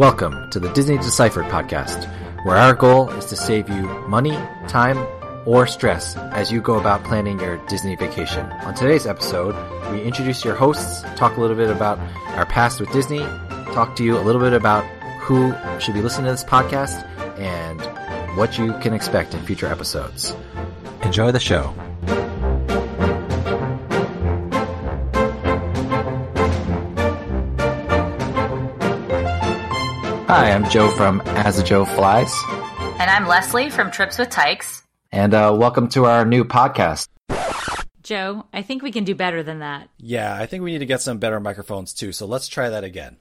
Welcome to the Disney Deciphered podcast, where our goal is to save you money, time, or stress as you go about planning your Disney vacation. On today's episode, we introduce your hosts, talk a little bit about our past with Disney, talk to you a little bit about who should be listening to this podcast, and what you can expect in future episodes. Enjoy the show. Hi, I'm Joe from As a Joe Flies, And I'm Leslie from Trips with Tykes. and uh, welcome to our new podcast. Joe, I think we can do better than that. Yeah, I think we need to get some better microphones too, so let's try that again.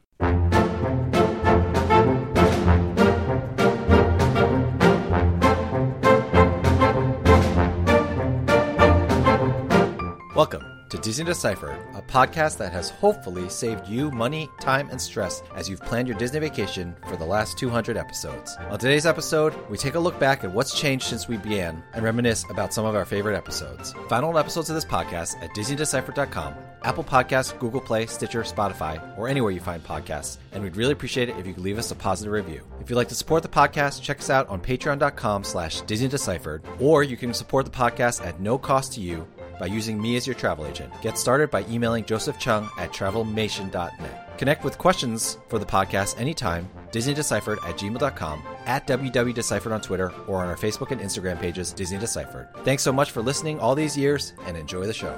Welcome to Disney Deciphered, a podcast that has hopefully saved you money, time, and stress as you've planned your Disney vacation for the last 200 episodes. On today's episode, we take a look back at what's changed since we began and reminisce about some of our favorite episodes. Find all episodes of this podcast at DisneyDeciphered.com, Apple Podcasts, Google Play, Stitcher, Spotify, or anywhere you find podcasts, and we'd really appreciate it if you could leave us a positive review. If you'd like to support the podcast, check us out on patreon.com slash Disney DisneyDeciphered, or you can support the podcast at no cost to you by using me as your travel agent. Get started by emailing Joseph Chung at travelmation.net. Connect with questions for the podcast anytime, DisneyDeciphered at gmail.com, at WDWDeciphered on Twitter, or on our Facebook and Instagram pages, Disney Deciphered. Thanks so much for listening all these years, and enjoy the show.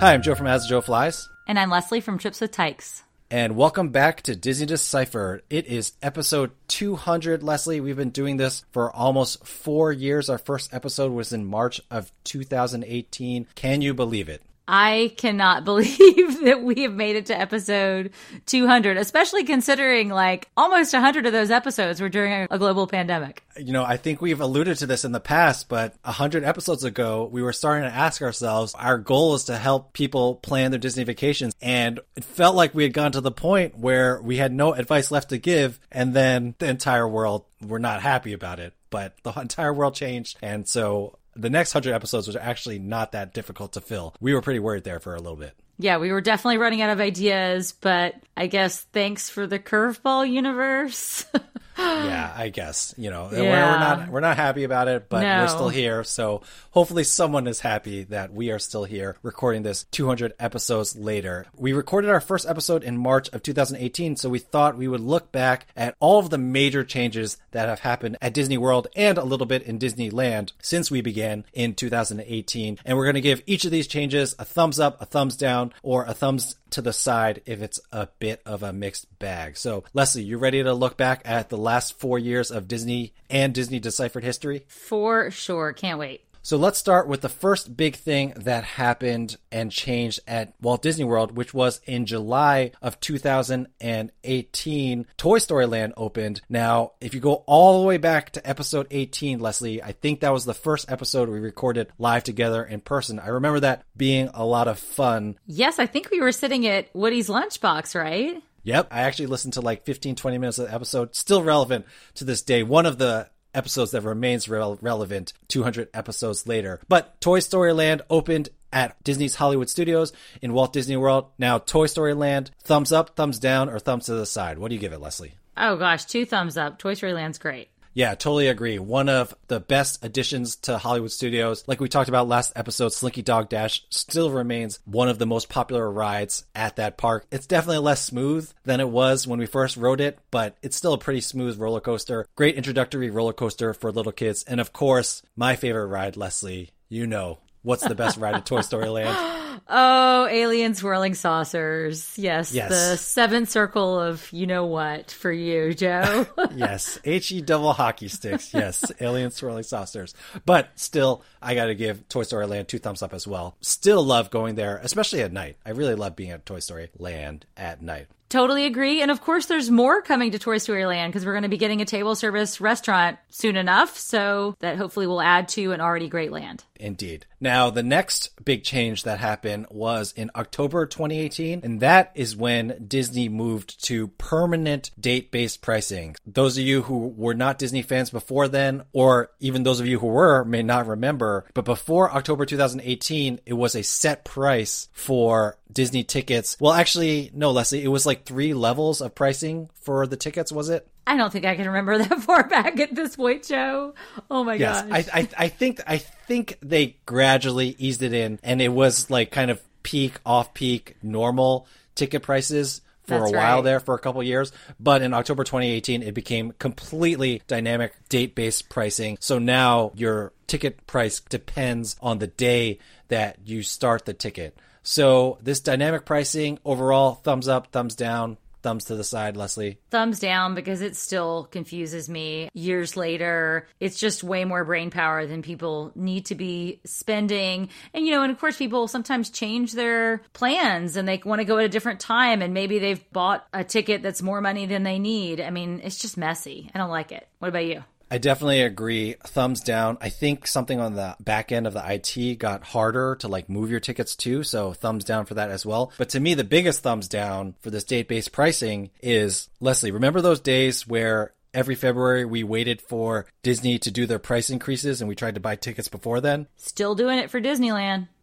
Hi, I'm Joe from As Joe Flies. And I'm Leslie from Trips with Tykes. And welcome back to Disney Decipher. It is episode 200, Leslie. We've been doing this for almost four years. Our first episode was in March of 2018. Can you believe it? I cannot believe that we have made it to episode 200, especially considering like almost 100 of those episodes were during a global pandemic. You know, I think we've alluded to this in the past, but 100 episodes ago, we were starting to ask ourselves, our goal is to help people plan their Disney vacations. And it felt like we had gone to the point where we had no advice left to give. And then the entire world were not happy about it. But the entire world changed. And so the next 100 episodes was actually not that difficult to fill. We were pretty worried there for a little bit. Yeah, we were definitely running out of ideas, but I guess thanks for the curveball universe. yeah, I guess you know we're, Yeah. we're not we're not happy about it, but No. we're still here. So hopefully someone is happy that we are still here recording this 200 episodes later. We recorded our first episode in March of 2018, so we thought we would look back at all of the major changes that have happened at Disney World and a little bit in Disneyland since we began in 2018, and we're going to give each of these changes a thumbs up, a thumbs down, or a thumbs to the side if it's a bit of a mixed bag. So, Leslie, you ready to look back at the last four years of Disney and Disney deciphered history? for sure. Can't wait. So let's start with the first big thing that happened and changed at Walt Disney World, which was in July of 2018. Toy Story Land opened. Now, if you go all the way back to episode 18, Leslie, I think that was the first episode we recorded live together in person. I remember that being a lot of fun. Yes, I think we were sitting at Woody's lunchbox, right? Yep. I actually listened to like 15, 20 minutes of the episode. Still relevant to this day. One of the episodes that remains rel- relevant 200 episodes later. But Toy Story Land opened at Disney's Hollywood Studios in Walt Disney World. Now, Toy Story Land, thumbs up, thumbs down, or thumbs to the side? What do you give it, Leslie? Oh gosh, two thumbs up. Toy Story Land's great. Yeah, totally agree. One of the best additions to Hollywood studios. Like we talked about last episode, Slinky Dog Dash still remains one of the most popular rides at that park. It's definitely less smooth than it was when we first rode it, but it's still a pretty smooth roller coaster. Great introductory roller coaster for little kids. And of course, my favorite ride, Leslie, you know, What's the best ride at Toy Story Land? Oh, alien swirling saucers. Yes, Yes. the seventh circle of you know what for you, Joe. yes, HE double hockey sticks. Yes, alien swirling saucers. But still, I got to give Toy Story Land two thumbs up as well. Still love going there, especially at night. I really love being at Toy Story Land at night. Totally agree. And of course, there's more coming to Toy Story Land because we're going to be getting a table service restaurant soon enough. So that hopefully will add to an already great land. Indeed. Now, the next big change that happened was in October 2018, and that is when Disney moved to permanent date based pricing. Those of you who were not Disney fans before then, or even those of you who were, may not remember, but before October 2018, it was a set price for Disney tickets. Well, actually, no, Leslie, it was like three levels of pricing for the tickets, was it? I don't think I can remember that far back at this point, Joe. Oh my Yes, gosh. I, I I think I think they gradually eased it in, and it was like kind of peak, off peak, normal ticket prices for That's a while right. there for a couple years. But in October 2018, it became completely dynamic, date based pricing. So now your ticket price depends on the day that you start the ticket. So this dynamic pricing overall, thumbs up, thumbs down, thumbs to the side, Leslie. Thumbs down because it still confuses me years later. It's just way more brain power than people need to be spending. And, you know, and of course, people sometimes change their plans and they want to go at a different time. And maybe they've bought a ticket that's more money than they need. I mean, it's just messy. I don't like it. What about you? I definitely agree. Thumbs down. I think something on the back end of the IT got harder to like move your tickets to, so thumbs down for that as well. But to me, the biggest thumbs down for this date based pricing is Leslie, remember those days where every February we waited for Disney to do their price increases and we tried to buy tickets before then? Still doing it for Disneyland.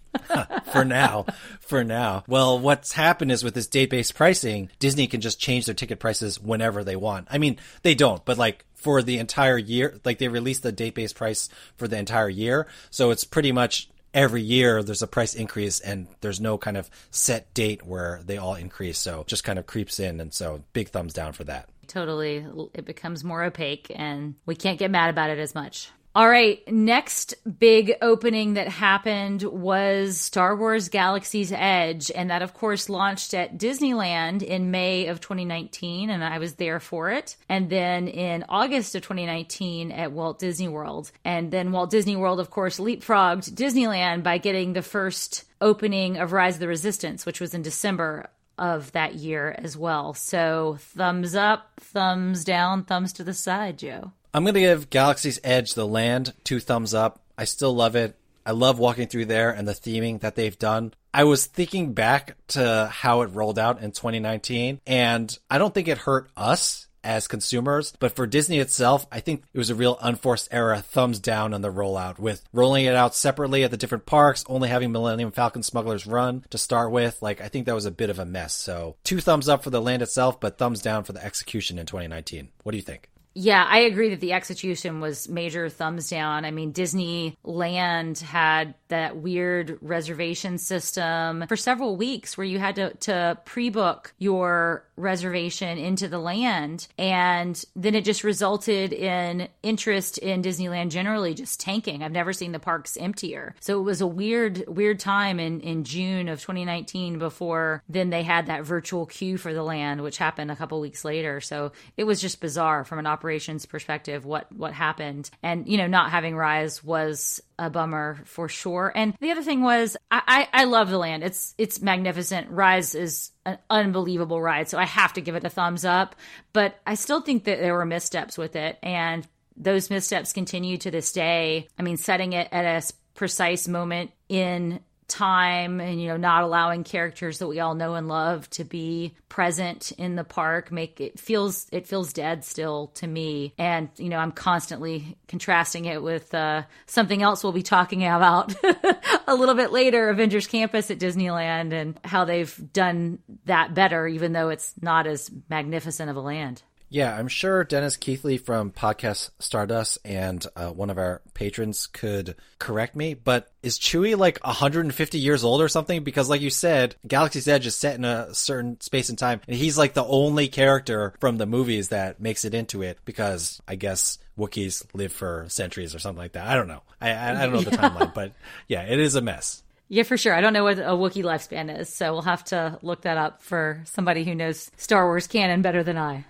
for now. For now. Well, what's happened is with this date based pricing, Disney can just change their ticket prices whenever they want. I mean, they don't, but like for the entire year, like they release the date based price for the entire year. So it's pretty much every year there's a price increase and there's no kind of set date where they all increase. So just kind of creeps in. And so big thumbs down for that. Totally. It becomes more opaque and we can't get mad about it as much. All right, next big opening that happened was Star Wars Galaxy's Edge. And that, of course, launched at Disneyland in May of 2019. And I was there for it. And then in August of 2019 at Walt Disney World. And then Walt Disney World, of course, leapfrogged Disneyland by getting the first opening of Rise of the Resistance, which was in December of that year as well. So thumbs up, thumbs down, thumbs to the side, Joe. I'm going to give Galaxy's Edge the land two thumbs up. I still love it. I love walking through there and the theming that they've done. I was thinking back to how it rolled out in 2019, and I don't think it hurt us as consumers, but for Disney itself, I think it was a real unforced error, thumbs down on the rollout with rolling it out separately at the different parks, only having Millennium Falcon Smugglers Run to start with. Like, I think that was a bit of a mess. So, two thumbs up for the land itself, but thumbs down for the execution in 2019. What do you think? Yeah, I agree that the execution was major thumbs down. I mean, Disneyland had that weird reservation system for several weeks where you had to, to pre book your reservation into the land. And then it just resulted in interest in Disneyland generally just tanking. I've never seen the parks emptier. So it was a weird, weird time in, in June of 2019 before then they had that virtual queue for the land, which happened a couple weeks later. So it was just bizarre from an operations perspective what, what happened. And, you know, not having Rise was a bummer for sure. And the other thing was I, I, I love the land. It's it's magnificent. Rise is an unbelievable ride. So I have to give it a thumbs up. But I still think that there were missteps with it. And those missteps continue to this day. I mean, setting it at a precise moment in time and you know not allowing characters that we all know and love to be present in the park make it feels it feels dead still to me. And you know i'm constantly contrasting it with uh, something else we'll be talking about a little bit later avengers campus at disneyland and how they've done that better even though it's not as magnificent of a land Yeah, I'm sure Dennis Keithley from Podcast Stardust and uh, one of our patrons could correct me, but is Chewie like 150 years old or something? Because, like you said, Galaxy's Edge is set in a certain space and time, and he's like the only character from the movies that makes it into it because I guess Wookiees live for centuries or something like that. I don't know. I, I, I don't know the timeline, but yeah, it is a mess. Yeah, for sure. I don't know what a Wookiee lifespan is, so we'll have to look that up for somebody who knows Star Wars canon better than I.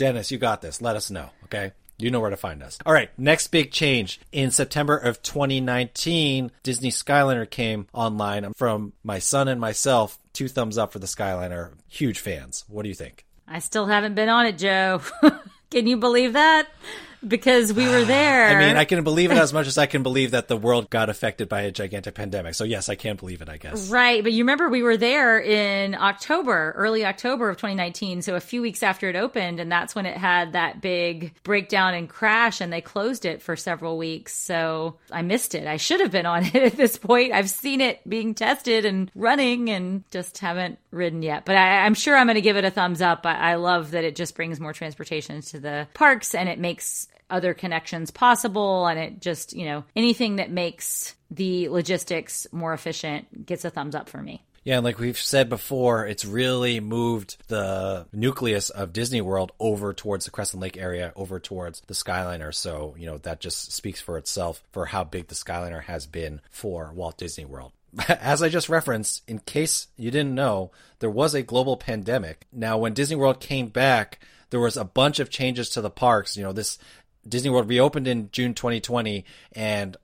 Dennis, you got this. Let us know, okay? You know where to find us. All right, next big change. In September of 2019, Disney Skyliner came online. From my son and myself, two thumbs up for the Skyliner. Huge fans. What do you think? I still haven't been on it, Joe. Can you believe that? Because we were there. I mean, I can believe it as much as I can believe that the world got affected by a gigantic pandemic. So yes, I can believe it, I guess. Right. But you remember we were there in October, early October of 2019. So a few weeks after it opened. And that's when it had that big breakdown and crash and they closed it for several weeks. So I missed it. I should have been on it at this point. I've seen it being tested and running and just haven't ridden yet. But I, am sure I'm going to give it a thumbs up. I, I love that it just brings more transportation to the parks and it makes other connections possible. And it just, you know, anything that makes the logistics more efficient gets a thumbs up for me. Yeah, and like we've said before, it's really moved the nucleus of Disney World over towards the Crescent Lake area, over towards the Skyliner. So, you know, that just speaks for itself for how big the Skyliner has been for Walt Disney World. As I just referenced, in case you didn't know, there was a global pandemic. Now, when Disney World came back, there was a bunch of changes to the parks. You know, this Disney World reopened in June 2020, and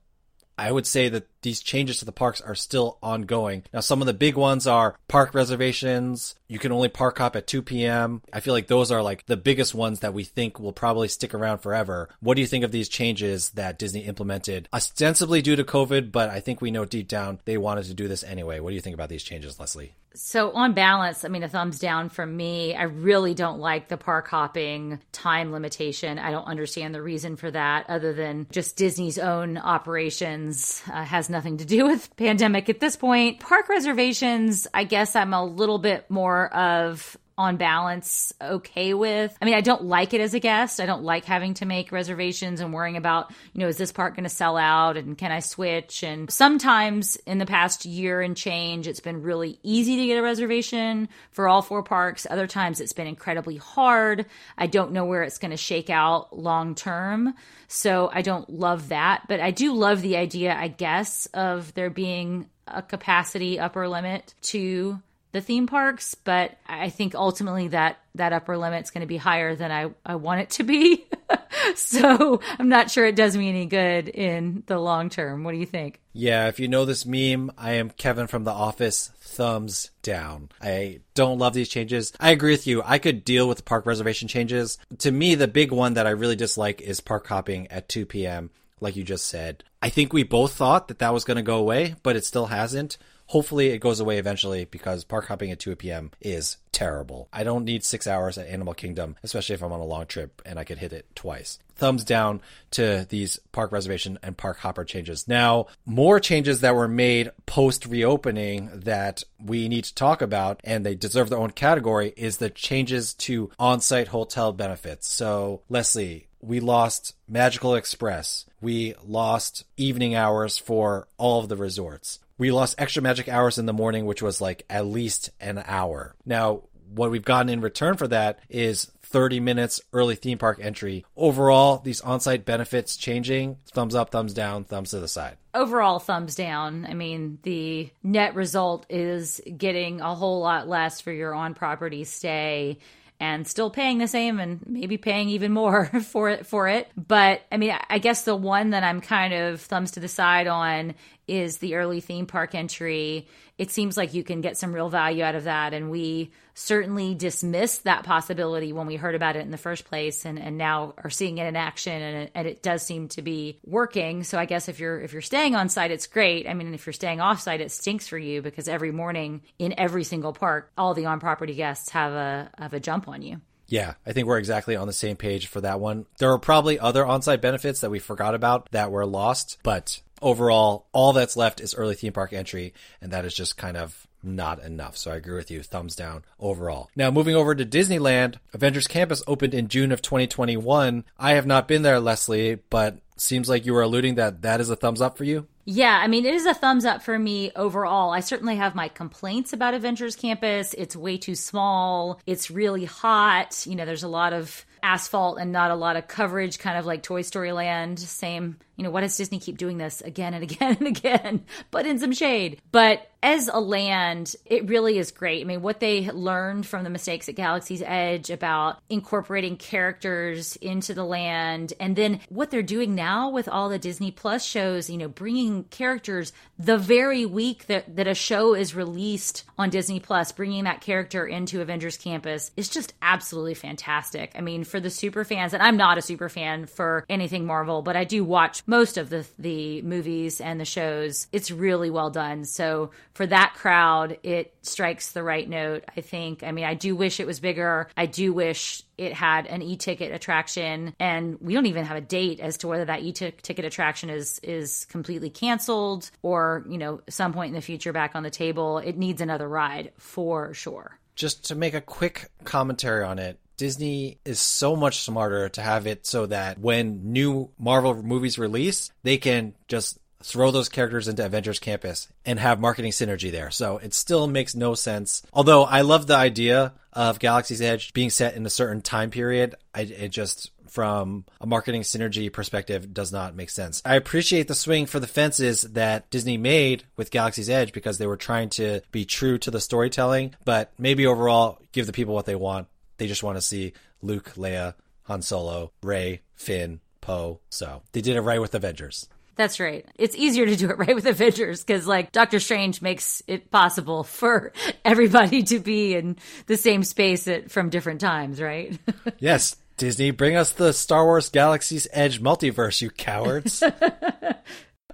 I would say that these changes to the parks are still ongoing. Now, some of the big ones are park reservations. You can only park hop at 2 p.m. I feel like those are like the biggest ones that we think will probably stick around forever. What do you think of these changes that Disney implemented ostensibly due to COVID, but I think we know deep down they wanted to do this anyway. What do you think about these changes, Leslie? So, on balance, I mean, a thumbs down from me. I really don't like the park hopping time limitation. I don't understand the reason for that other than just Disney's own operations uh, has nothing to do with pandemic at this point. Park reservations, I guess I'm a little bit more of on balance okay with. I mean, I don't like it as a guest. I don't like having to make reservations and worrying about, you know, is this park going to sell out and can I switch? And sometimes in the past year and change, it's been really easy to get a reservation for all four parks. Other times it's been incredibly hard. I don't know where it's going to shake out long term. So I don't love that, but I do love the idea, I guess, of there being a capacity upper limit to the theme parks, but I think ultimately that that upper limit's going to be higher than I, I want it to be. so I'm not sure it does me any good in the long term. What do you think? Yeah, if you know this meme, I am Kevin from The Office. Thumbs down. I don't love these changes. I agree with you. I could deal with park reservation changes. To me, the big one that I really dislike is park hopping at 2 p.m., like you just said. I think we both thought that that was going to go away, but it still hasn't. Hopefully it goes away eventually because park hopping at 2 p.m. is terrible. I don't need six hours at Animal Kingdom, especially if I'm on a long trip and I could hit it twice. Thumbs down to these park reservation and park hopper changes. Now, more changes that were made post reopening that we need to talk about and they deserve their own category is the changes to on site hotel benefits. So, Leslie, we lost Magical Express. We lost evening hours for all of the resorts we lost extra magic hours in the morning, which was like at least an hour. Now, what we've gotten in return for that is 30 minutes early theme park entry. Overall, these on site benefits changing thumbs up, thumbs down, thumbs to the side. Overall, thumbs down. I mean, the net result is getting a whole lot less for your on property stay and still paying the same and maybe paying even more for it for it. But I mean, I guess the one that I'm kind of thumbs to the side on is the early theme park entry. It seems like you can get some real value out of that. And we certainly dismissed that possibility when we heard about it in the first place and, and now are seeing it in action and it, and it does seem to be working. So I guess if you're if you're staying on site, it's great. I mean, if you're staying off site, it stinks for you because every morning in every single park, all the on property guests have a have a jump on you. Yeah, I think we're exactly on the same page for that one. There are probably other on-site benefits that we forgot about that were lost, but overall, all that's left is early theme park entry, and that is just kind of not enough. So I agree with you. Thumbs down overall. Now moving over to Disneyland, Avengers Campus opened in June of 2021. I have not been there, Leslie, but seems like you were alluding that that is a thumbs up for you. Yeah, I mean, it is a thumbs up for me overall. I certainly have my complaints about Avengers Campus. It's way too small. It's really hot. You know, there's a lot of asphalt and not a lot of coverage, kind of like Toy Story Land. Same, you know, why does Disney keep doing this again and again and again, but in some shade? But as a land, it really is great. I mean, what they learned from the mistakes at Galaxy's Edge about incorporating characters into the land, and then what they're doing now with all the Disney Plus shows, you know, bringing characters the very week that, that a show is released on Disney Plus, bringing that character into Avengers Campus is just absolutely fantastic. I mean, for the super fans, and I'm not a super fan for anything Marvel, but I do watch most of the the movies and the shows. It's really well done. So for that crowd, it strikes the right note, I think. I mean, I do wish it was bigger. I do wish it had an e-ticket attraction and we don't even have a date as to whether that e-ticket attraction is is completely canceled or, you know, some point in the future back on the table. It needs another ride for sure. Just to make a quick commentary on it, Disney is so much smarter to have it so that when new Marvel movies release, they can just throw those characters into Avengers Campus and have marketing synergy there. So it still makes no sense. Although I love the idea of Galaxy's Edge being set in a certain time period, I, it just from a marketing synergy perspective does not make sense. I appreciate the swing for the fences that Disney made with Galaxy's Edge because they were trying to be true to the storytelling, but maybe overall give the people what they want. They just want to see Luke, Leia, Han Solo, Rey, Finn, Poe. So they did it right with Avengers. That's right. It's easier to do it right with Avengers because, like, Doctor Strange makes it possible for everybody to be in the same space at, from different times, right? yes. Disney, bring us the Star Wars Galaxy's Edge multiverse, you cowards.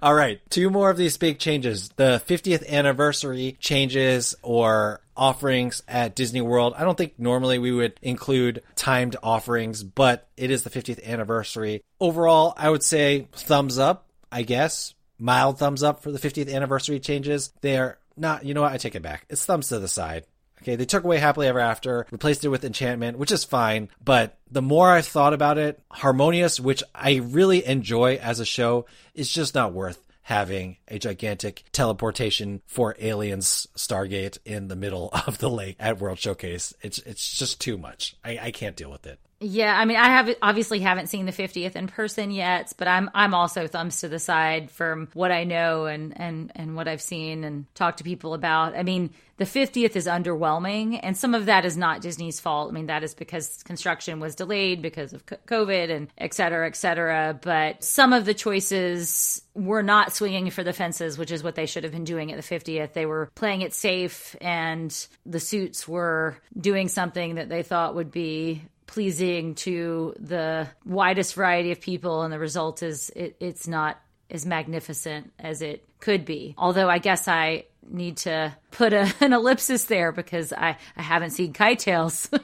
All right, two more of these big changes. The 50th anniversary changes or offerings at Disney World. I don't think normally we would include timed offerings, but it is the 50th anniversary. Overall, I would say thumbs up. I guess. Mild thumbs up for the 50th anniversary changes. They're not, you know what? I take it back. It's thumbs to the side. Okay, they took away Happily Ever After, replaced it with Enchantment, which is fine. But the more I've thought about it, Harmonious, which I really enjoy as a show, is just not worth having a gigantic teleportation for aliens Stargate in the middle of the lake at World Showcase. It's it's just too much. I, I can't deal with it. Yeah, I mean, I have obviously haven't seen the 50th in person yet, but I'm I'm also thumbs to the side from what I know and and and what I've seen and talked to people about. I mean, the 50th is underwhelming, and some of that is not Disney's fault. I mean, that is because construction was delayed because of COVID and et cetera, et cetera. But some of the choices were not swinging for the fences, which is what they should have been doing at the 50th. They were playing it safe, and the suits were doing something that they thought would be pleasing to the widest variety of people, and the result is it, it's not as magnificent as it could be. Although I guess I need to put a, an ellipsis there because I, I haven't seen KiteTails.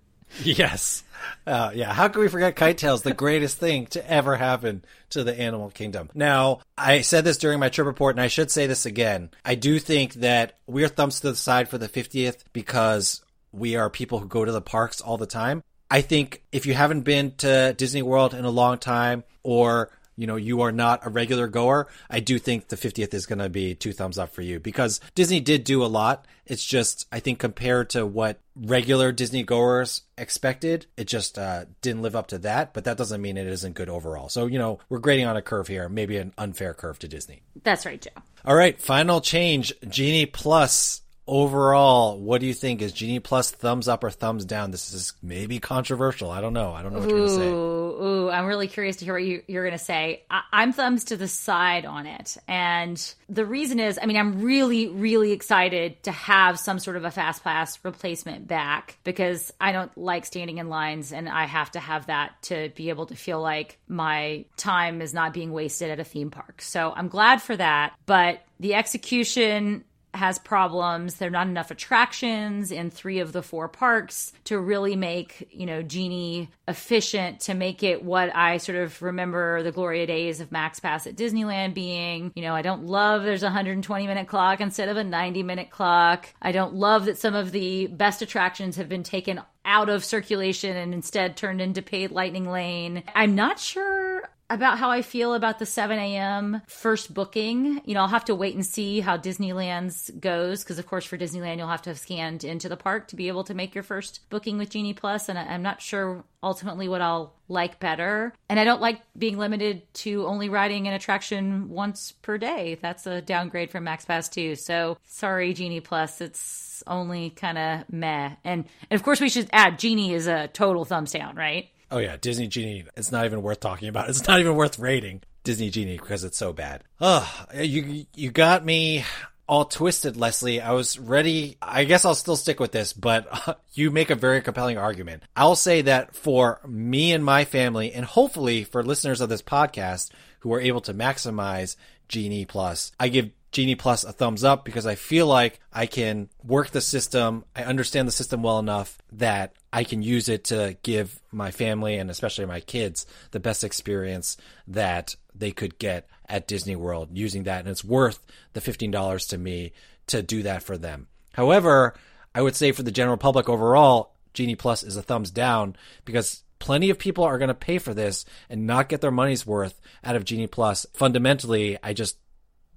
yes. Uh, yeah, how can we forget KiteTails, the greatest thing to ever happen to the animal kingdom? Now, I said this during my trip report, and I should say this again. I do think that we're thumbs to the side for the 50th because we are people who go to the parks all the time. I think if you haven't been to Disney World in a long time or you know you are not a regular goer, I do think the 50th is going to be two thumbs up for you because Disney did do a lot. It's just I think compared to what regular Disney goers expected, it just uh, didn't live up to that. But that doesn't mean it isn't good overall. So you know we're grading on a curve here, maybe an unfair curve to Disney. That's right, Joe. All right, final change: Genie Plus overall, what do you think? Is Genie Plus thumbs up or thumbs down? This is maybe controversial. I don't know. I don't know what ooh, you're going to say. Ooh, I'm really curious to hear what you, are going to say. I, am thumbs to the side on it. And the reason is, I mean, I'm really, really excited to have some sort of a fast pass replacement back because I don't like standing in lines and I have to have that to be able to feel like my time is not being wasted at a theme park. So I'm glad for that. But the execution has problems. There are not enough attractions in three of the four parks to really make, you know, Genie efficient to make it what I sort of remember the Gloria days of Max Pass at Disneyland being. You know, I don't love there's a 120 minute clock instead of a 90 minute clock. I don't love that some of the best attractions have been taken out of circulation and instead turned into paid lightning lane. I'm not sure about how I feel about the 7 a.m. first booking. You know, I'll have to wait and see how Disneyland's goes because, of course, for Disneyland, you'll have to have scanned into the park to be able to make your first booking with Genie Plus, and I'm not sure ultimately what I'll like better. And I don't like being limited to only riding an attraction once per day. That's a downgrade from Max Pass too. So sorry, Genie Plus. It's only kind of meh. And, and of course, we should add Genie is a total thumbs down, right? Oh yeah, Disney Genie. It's not even worth talking about. It's not even worth rating Disney Genie because it's so bad. Ugh, you you got me all twisted, Leslie. I was ready. I guess I'll still stick with this, but uh, you make a very compelling argument. I'll say that for me and my family, and hopefully for listeners of this podcast who are able to maximize Genie Plus, I give Genie Plus a thumbs up because I feel like I can work the system. I understand the system well enough that I can use it to give my family and especially my kids the best experience that they could get at Disney World using that. And it's worth the $15 to me to do that for them. However, I would say for the general public overall, Genie Plus is a thumbs down because plenty of people are going to pay for this and not get their money's worth out of Genie Plus. Fundamentally, I just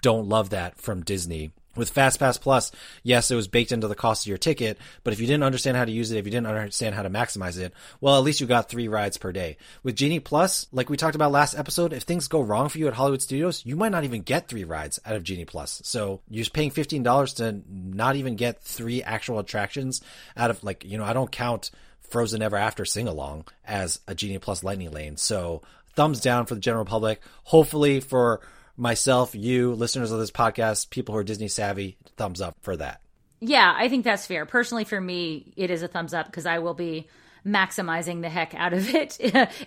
don't love that from Disney. With FastPass Plus, yes, it was baked into the cost of your ticket, but if you didn't understand how to use it, if you didn't understand how to maximize it, well, at least you got three rides per day. With Genie Plus, like we talked about last episode, if things go wrong for you at Hollywood Studios, you might not even get three rides out of Genie Plus. So you're just paying $15 to not even get three actual attractions out of like, you know, I don't count Frozen Ever After sing along as a Genie Plus Lightning Lane. So thumbs down for the general public. Hopefully for myself, you, listeners of this podcast, people who are Disney savvy, thumbs up for that. Yeah, I think that's fair. Personally, for me, it is a thumbs up because I will be maximizing the heck out of it,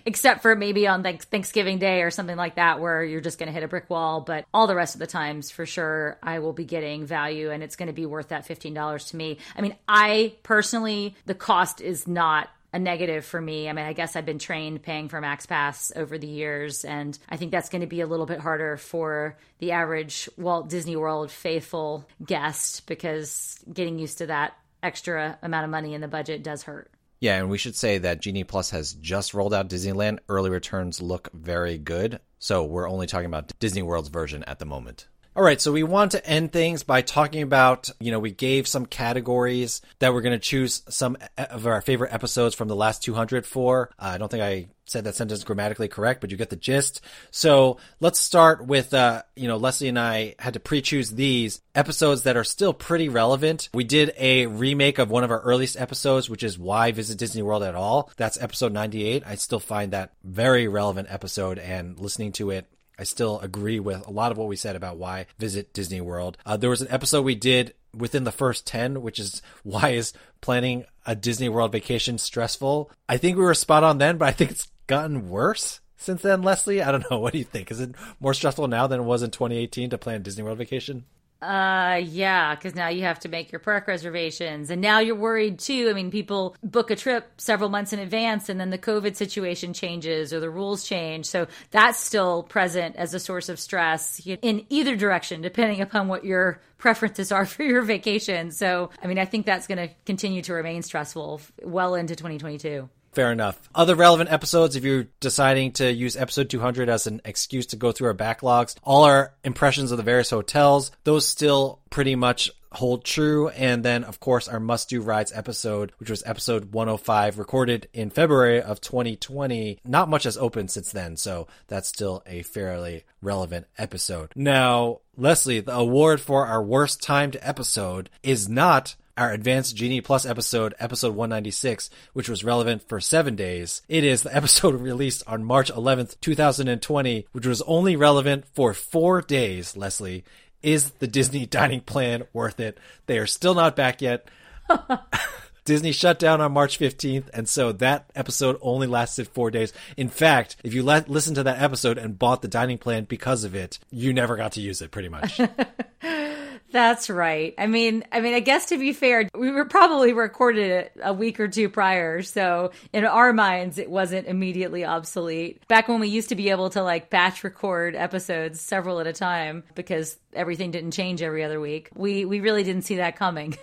except for maybe on like Thanksgiving Day or something like that, where you're just going to hit a brick wall. But all the rest of the times, for sure, I will be getting value and it's going to be worth that $15 to me. I mean, I personally, the cost is not a negative for me. I mean, I guess I've been trained paying for Max Pass over the years, and I think that's going to be a little bit harder for the average Walt Disney World faithful guest because getting used to that extra amount of money in the budget does hurt. Yeah, and we should say that Genie Plus has just rolled out Disneyland. Early returns look very good. So we're only talking about Disney World's version at the moment. All right, so we want to end things by talking about, you know, we gave some categories that we're going to choose some of our favorite episodes from the last 200 for. Uh, I don't think I said that sentence grammatically correct, but you get the gist. So let's start with, uh, you know, Leslie and I had to pre-choose these episodes that are still pretty relevant. We did a remake of one of our earliest episodes, which is why visit Disney World at all. That's episode 98. I still find that very relevant episode and listening to it I still agree with a lot of what we said about why visit Disney World. Uh, there was an episode we did within the first 10, which is why is planning a Disney World vacation stressful? I think we were spot on then, but I think it's gotten worse since then, Leslie. I don't know. What do you think? Is it more stressful now than it was in 2018 to plan a Disney World vacation? Uh, yeah, because now you have to make your park reservations, and now you're worried too. I mean, people book a trip several months in advance, and then the COVID situation changes or the rules change, so that's still present as a source of stress in either direction, depending upon what your preferences are for your vacation. So, I mean, I think that's going to continue to remain stressful well into 2022. Fair enough. Other relevant episodes, if you're deciding to use episode 200 as an excuse to go through our backlogs, all our impressions of the various hotels, those still pretty much hold true. And then, of course, our must do rides episode, which was episode 105, recorded in February of 2020. Not much has opened since then, so that's still a fairly relevant episode. Now, Leslie, the award for our worst timed episode is not our Advanced Genie Plus episode, episode 196, which was relevant for seven days. It is the episode released on March 11th, 2020, which was only relevant for four days, Leslie. Is the Disney dining plan worth it? They are still not back yet. Disney shut down on March 15th, and so that episode only lasted four days. In fact, if you let, listen to that episode and bought the dining plan because of it, you never got to use it pretty much. That's right. I mean, I mean, I guess to be fair, we were probably recorded it a week or two prior, so in our minds, it wasn't immediately obsolete. Back when we used to be able to like batch record episodes several at a time because everything didn't change every other week, we we really didn't see that coming.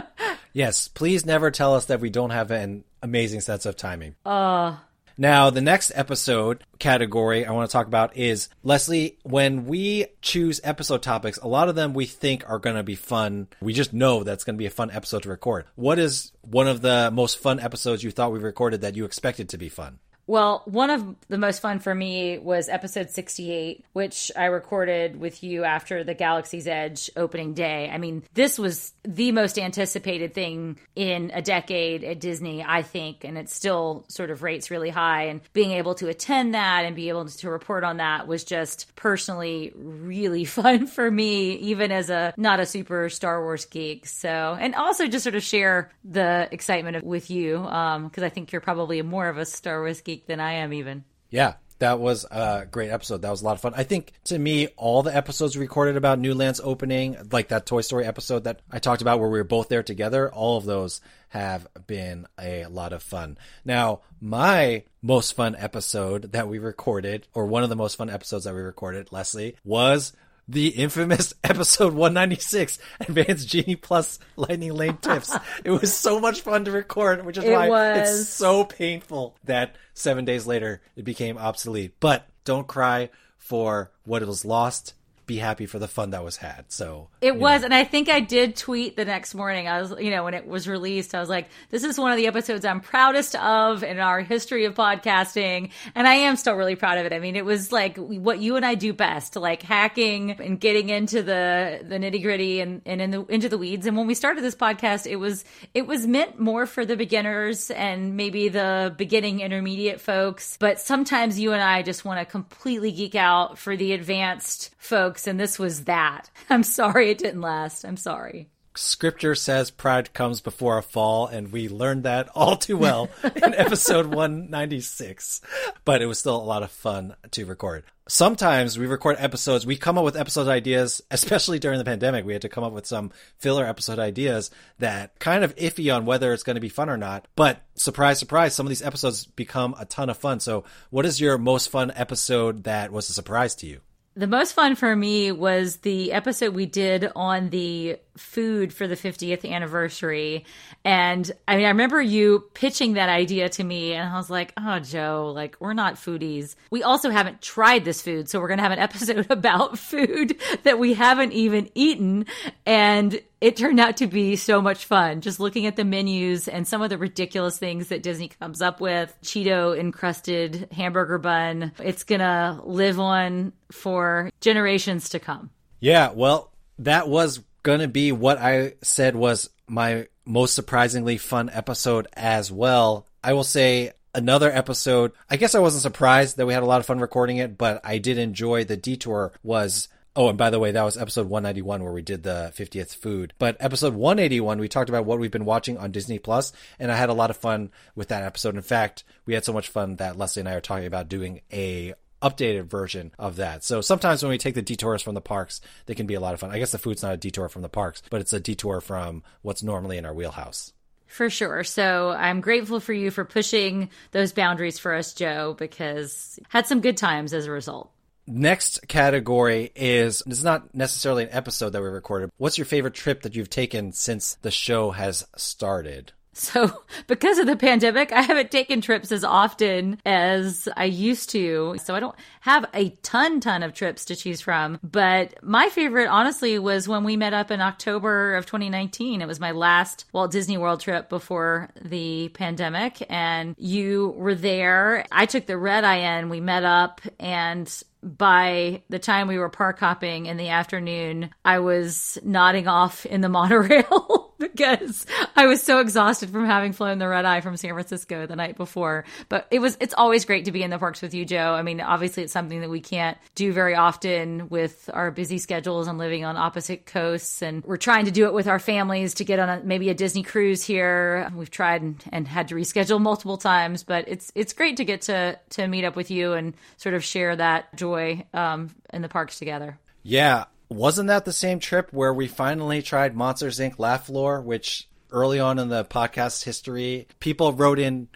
yes, please never tell us that we don't have an amazing sense of timing. Uh now, the next episode category I want to talk about is Leslie, when we choose episode topics, a lot of them we think are going to be fun. We just know that's going to be a fun episode to record. What is one of the most fun episodes you thought we recorded that you expected to be fun? Well, one of the most fun for me was episode 68, which I recorded with you after the Galaxy's Edge opening day. I mean, this was the most anticipated thing in a decade at Disney, I think, and it still sort of rates really high. And being able to attend that and be able to report on that was just personally really fun for me, even as a not a super Star Wars geek. So, and also just sort of share the excitement with you, because um, I think you're probably more of a Star Wars geek than I am, even. Yeah, that was a great episode. That was a lot of fun. I think to me, all the episodes recorded about New Lands opening, like that Toy Story episode that I talked about where we were both there together, all of those have been a lot of fun. Now, my most fun episode that we recorded, or one of the most fun episodes that we recorded, Leslie, was the infamous episode 196 Advanced Genie Plus Lightning Lane Tips. it was so much fun to record, which is it why was. it's so painful that seven days later it became obsolete. But don't cry for what was lost be happy for the fun that was had. So it was, know. and I think I did tweet the next morning. I was, you know, when it was released, I was like, "This is one of the episodes I'm proudest of in our history of podcasting," and I am still really proud of it. I mean, it was like what you and I do best, like hacking and getting into the the nitty gritty and and in the into the weeds. And when we started this podcast, it was it was meant more for the beginners and maybe the beginning intermediate folks. But sometimes you and I just want to completely geek out for the advanced folks and this was that. I'm sorry it didn't last. I'm sorry. Scripture says pride comes before a fall, and we learned that all too well in episode 196. But it was still a lot of fun to record. Sometimes we record episodes, we come up with episode ideas, especially during the pandemic. We had to come up with some filler episode ideas that kind of iffy on whether it's going to be fun or not. But surprise, surprise, some of these episodes become a ton of fun. So, what is your most fun episode that was a surprise to you? The most fun for me was the episode we did on the food for the 50th anniversary. And I mean, I remember you pitching that idea to me, and I was like, oh, Joe, like, we're not foodies. We also haven't tried this food. So we're going to have an episode about food that we haven't even eaten. And it turned out to be so much fun just looking at the menus and some of the ridiculous things that Disney comes up with. Cheeto encrusted hamburger bun. It's going to live on for generations to come. Yeah, well, that was going to be what I said was my most surprisingly fun episode as well. I will say another episode. I guess I wasn't surprised that we had a lot of fun recording it, but I did enjoy the detour was Oh, and by the way, that was episode 191 where we did the 50th food. But episode 181, we talked about what we've been watching on Disney Plus, and I had a lot of fun with that episode. In fact, we had so much fun that Leslie and I are talking about doing a updated version of that. So sometimes when we take the detours from the parks, they can be a lot of fun. I guess the food's not a detour from the parks, but it's a detour from what's normally in our wheelhouse. For sure. So I'm grateful for you for pushing those boundaries for us, Joe, because had some good times as a result. Next category is it's not necessarily an episode that we recorded. What's your favorite trip that you've taken since the show has started? So, because of the pandemic, I haven't taken trips as often as I used to. So, I don't have a ton, ton of trips to choose from. But my favorite, honestly, was when we met up in October of 2019. It was my last Walt Disney World trip before the pandemic. And you were there. I took the red eye in. We met up and by the time we were park hopping in the afternoon, I was nodding off in the monorail. because I was so exhausted from having flown the red eye from San Francisco the night before. But it was it's always great to be in the parks with you, Joe. I mean, obviously it's something that we can't do very often with our busy schedules and living on opposite coasts and we're trying to do it with our families to get on a, maybe a Disney cruise here. We've tried and, and had to reschedule multiple times, but it's it's great to get to to meet up with you and sort of share that joy um, in the parks together. Yeah, wasn't that the same trip where we finally tried Monsters Inc. Laugh Floor, which early on in the podcast history, people wrote in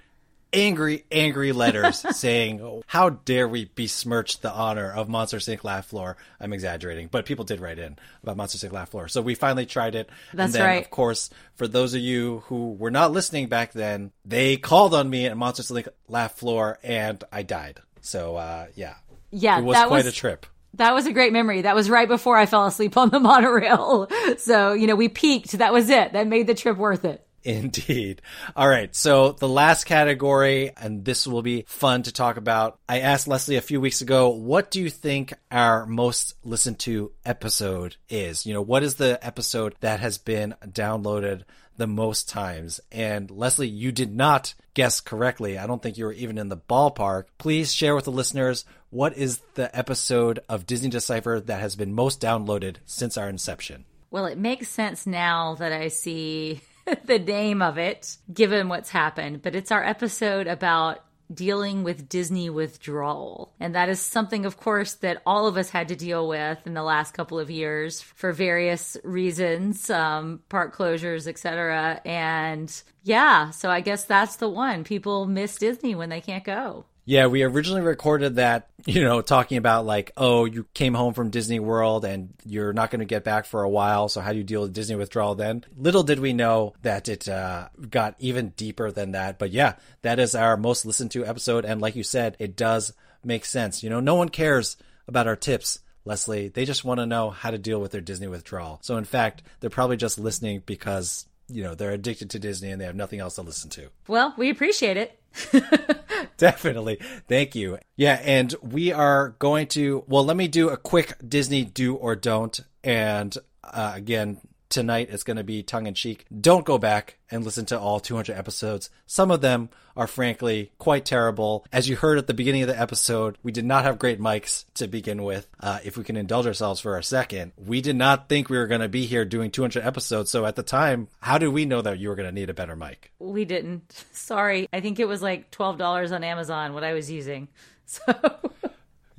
angry, angry letters saying, How dare we besmirch the honor of Monsters Inc. Laugh Floor? I'm exaggerating, but people did write in about Monsters Inc. Laugh Floor. So we finally tried it. That's and then, right. Of course, for those of you who were not listening back then, they called on me at Monsters Inc. Laugh Floor and I died. So, uh, yeah. Yeah, It was that quite was a trip. That was a great memory. That was right before I fell asleep on the monorail. So, you know, we peaked. That was it. That made the trip worth it. Indeed. All right. So the last category, and this will be fun to talk about. I asked Leslie a few weeks ago, what do you think our most listened to episode is? You know, what is the episode that has been downloaded the most times? And Leslie, you did not guess correctly. I don't think you were even in the ballpark. Please share with the listeners what is the episode of Disney Decipher that has been most downloaded since our inception? Well, it makes sense now that I see the name of it, given what's happened. But it's our episode about dealing with Disney withdrawal. And that is something, of course, that all of us had to deal with in the last couple of years for various reasons, um, park closures, etc. And yeah, so I guess that's the one. People miss Disney when they can't go. Yeah, we originally recorded that, you know, talking about like, oh, you came home from Disney World and you're not going to get back for a while. So how do you deal with Disney withdrawal then? Little did we know that it uh, got even deeper than that. But yeah, that is our most listened to episode. And like you said, it does make sense. You know, no one cares about our tips. Leslie, they just want to know how to deal with their Disney withdrawal. So, in fact, they're probably just listening because, you know, they're addicted to Disney and they have nothing else to listen to. Well, we appreciate it. Definitely. Thank you. Yeah, and we are going to, well, let me do a quick Disney do or don't. And uh, again, tonight is going to be tongue in cheek. Don't go back and listen to all 200 episodes. Some of them are frankly quite terrible. As you heard at the beginning of the episode, we did not have great mics to begin with. Uh, if we can indulge ourselves for a second, we did not think we were going to be here doing 200 episodes. So at the time, how did we know that you were going to need a better mic? We didn't. Sorry. I think it was like $12 on Amazon what I was using. So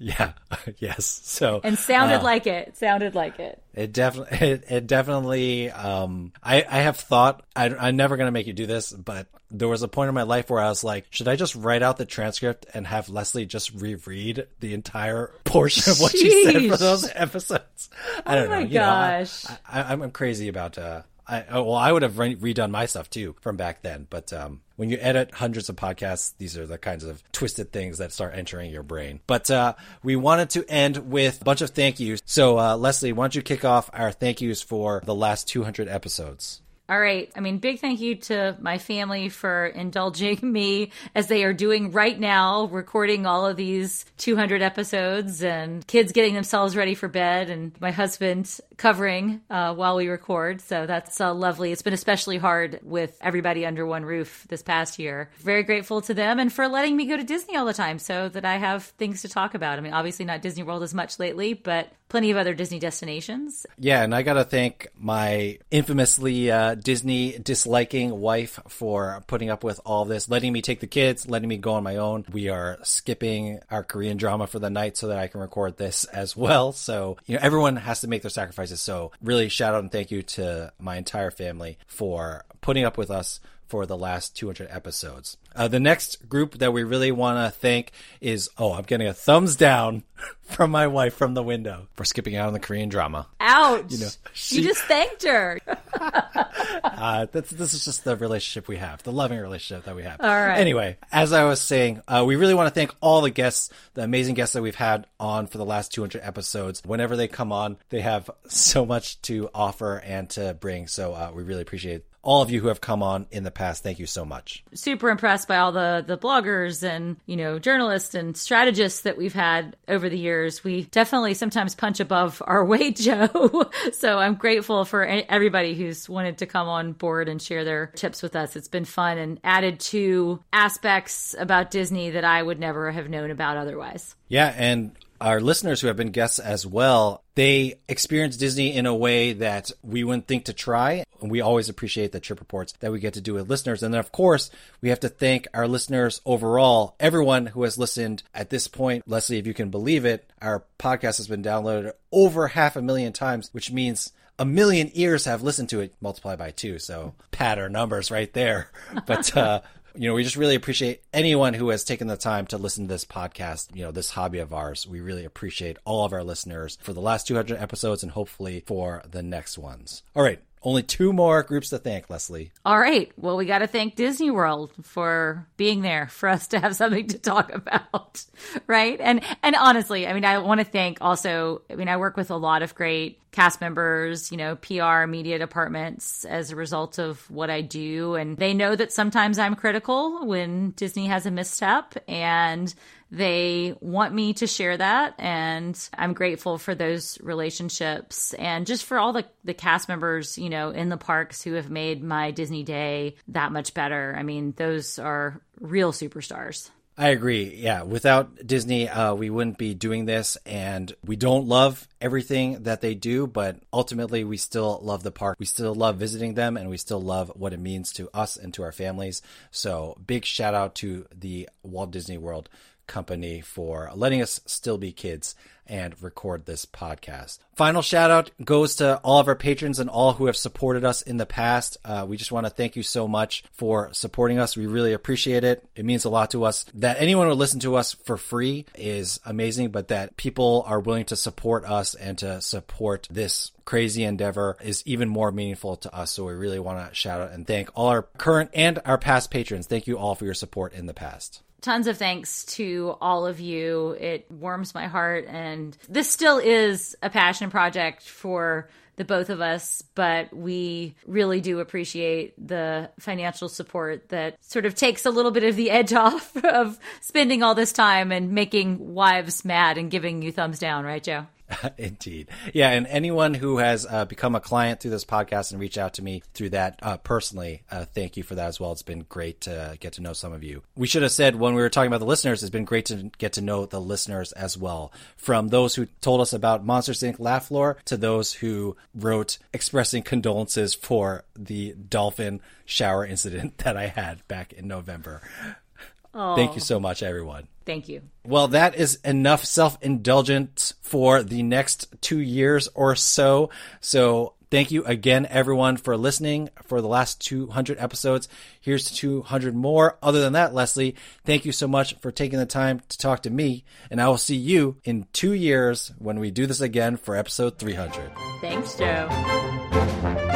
Yeah. yes. So and sounded uh, like it. Sounded like it. It definitely, it, it definitely. Um, I I have thought I, I'm never gonna make you do this, but there was a point in my life where I was like, should I just write out the transcript and have Leslie just reread the entire portion of what she said for those episodes? I don't Oh my know. You know, gosh. I, I, I'm crazy about. Uh, I well, I would have re- redone my stuff too from back then, but um, when you edit hundreds of podcasts, these are the kinds of twisted things that start entering your brain. But uh, we wanted to end with a bunch of thank yous. So, uh, Leslie, why don't you kick off our thank yous for the last 200 episodes? All right. I mean, big thank you to my family for indulging me as they are doing right now, recording all of these 200 episodes and kids getting themselves ready for bed and my husband covering uh, while we record. So that's uh, lovely. It's been especially hard with everybody under one roof this past year. Very grateful to them and for letting me go to Disney all the time so that I have things to talk about. I mean, obviously not Disney World as much lately, but plenty of other Disney destinations. Yeah, and I got to thank my infamously uh, Disney disliking wife for putting up with all this, letting me take the kids, letting me go on my own. We are skipping our Korean drama for the night so that I can record this as well. So, you know, everyone has to make their sacrifices. So, really, shout out and thank you to my entire family for putting up with us for the last 200 episodes. Uh, the next group that we really want to thank is oh, I'm getting a thumbs down from my wife from the window for skipping out on the Korean drama. Ouch. You, know, she- just thanked her. Uh, that's, this is just the relationship we have, the loving relationship that we have. All right. Anyway, as I was saying, uh, we really want to thank all the guests, the amazing guests that we've had on for the last 200 episodes. Whenever they come on, they have so much to offer and to bring. So uh, we really appreciate all of you who have come on in the past. Thank you so much. super impressed by all the the bloggers and you know journalists and strategists that we've had over the years. We definitely sometimes punch above our weight, Joe. so I'm grateful for everybody who's wanted to come on board and share their tips with us. It's been fun and added to aspects about Disney that I would never have known about otherwise. Yeah, and our listeners who have been guests as well, they experience Disney in a way that we wouldn't think to try. And we always appreciate the trip reports that we get to do with listeners. And then, of course, we have to thank our listeners overall, everyone who has listened at this point. Leslie, if you can believe it, our podcast has been downloaded over half a million times, which means a million ears have listened to it, multiplied by two. So pat our numbers right there. But, uh, you know, we just really appreciate anyone who has taken the time to listen to this podcast, you know, this hobby of ours. We really appreciate all of our listeners for the last 200 episodes and hopefully for the next ones. All right. Only two more groups to thank, Leslie. All right. Well, we got to thank Disney World for being there for us to have something to talk about, right? And and honestly, I mean, I want to thank also. I mean, I work with a lot of great cast members, you know, PR, media departments as a result of what I do, and they know that sometimes I'm critical when Disney has a misstep, and they want me to share that and i'm grateful for those relationships and just for all the, the cast members you know in the parks who have made my disney day that much better i mean those are real superstars I agree. Yeah. Without Disney, uh, we wouldn't be doing this. And we don't love everything that they do, but ultimately, we still love the park. We still love visiting them and we still love what it means to us and to our families. So, big shout out to the Walt Disney World company for letting us still be kids and record this podcast. Final shout out goes to all of our patrons and all who have supported us in the past. Uh, we just want to thank you so much for supporting us. We really appreciate it. It means a lot to us. That anyone would listen to us for free is amazing, but that people are willing to support us and to support this crazy endeavor is even more meaningful to us. So we really want to shout out and thank all our current and our past patrons. Thank you all for your support in the past tons of thanks to all of you. It warms my heart. And this still is a passion project for the both of us, but we really do appreciate the financial support that sort of takes a little bit of the edge off of spending all this time and making wives mad and giving you thumbs down, right, Joe? Indeed. Yeah. And anyone who has uh, become a client through this podcast and reached out to me through that uh, personally, uh, thank you for that as well. It's been great to get to know some of you. We should have said when we were talking about the listeners, it's been great to get to know the listeners as well. From those who told us about Monsters Inc. Laugh Floor to those who wrote expressing condolences for the dolphin shower incident that I had back in November. Aww. Thank you so much, everyone. Thank you. Well, that is enough self indulgence for the next two years or so. So, thank you again, everyone, for listening for the last 200 episodes. Here's to 200 more. Other than that, Leslie, thank you so much for taking the time to talk to me. And I will see you in two years when we do this again for episode 300. Thanks, Joe.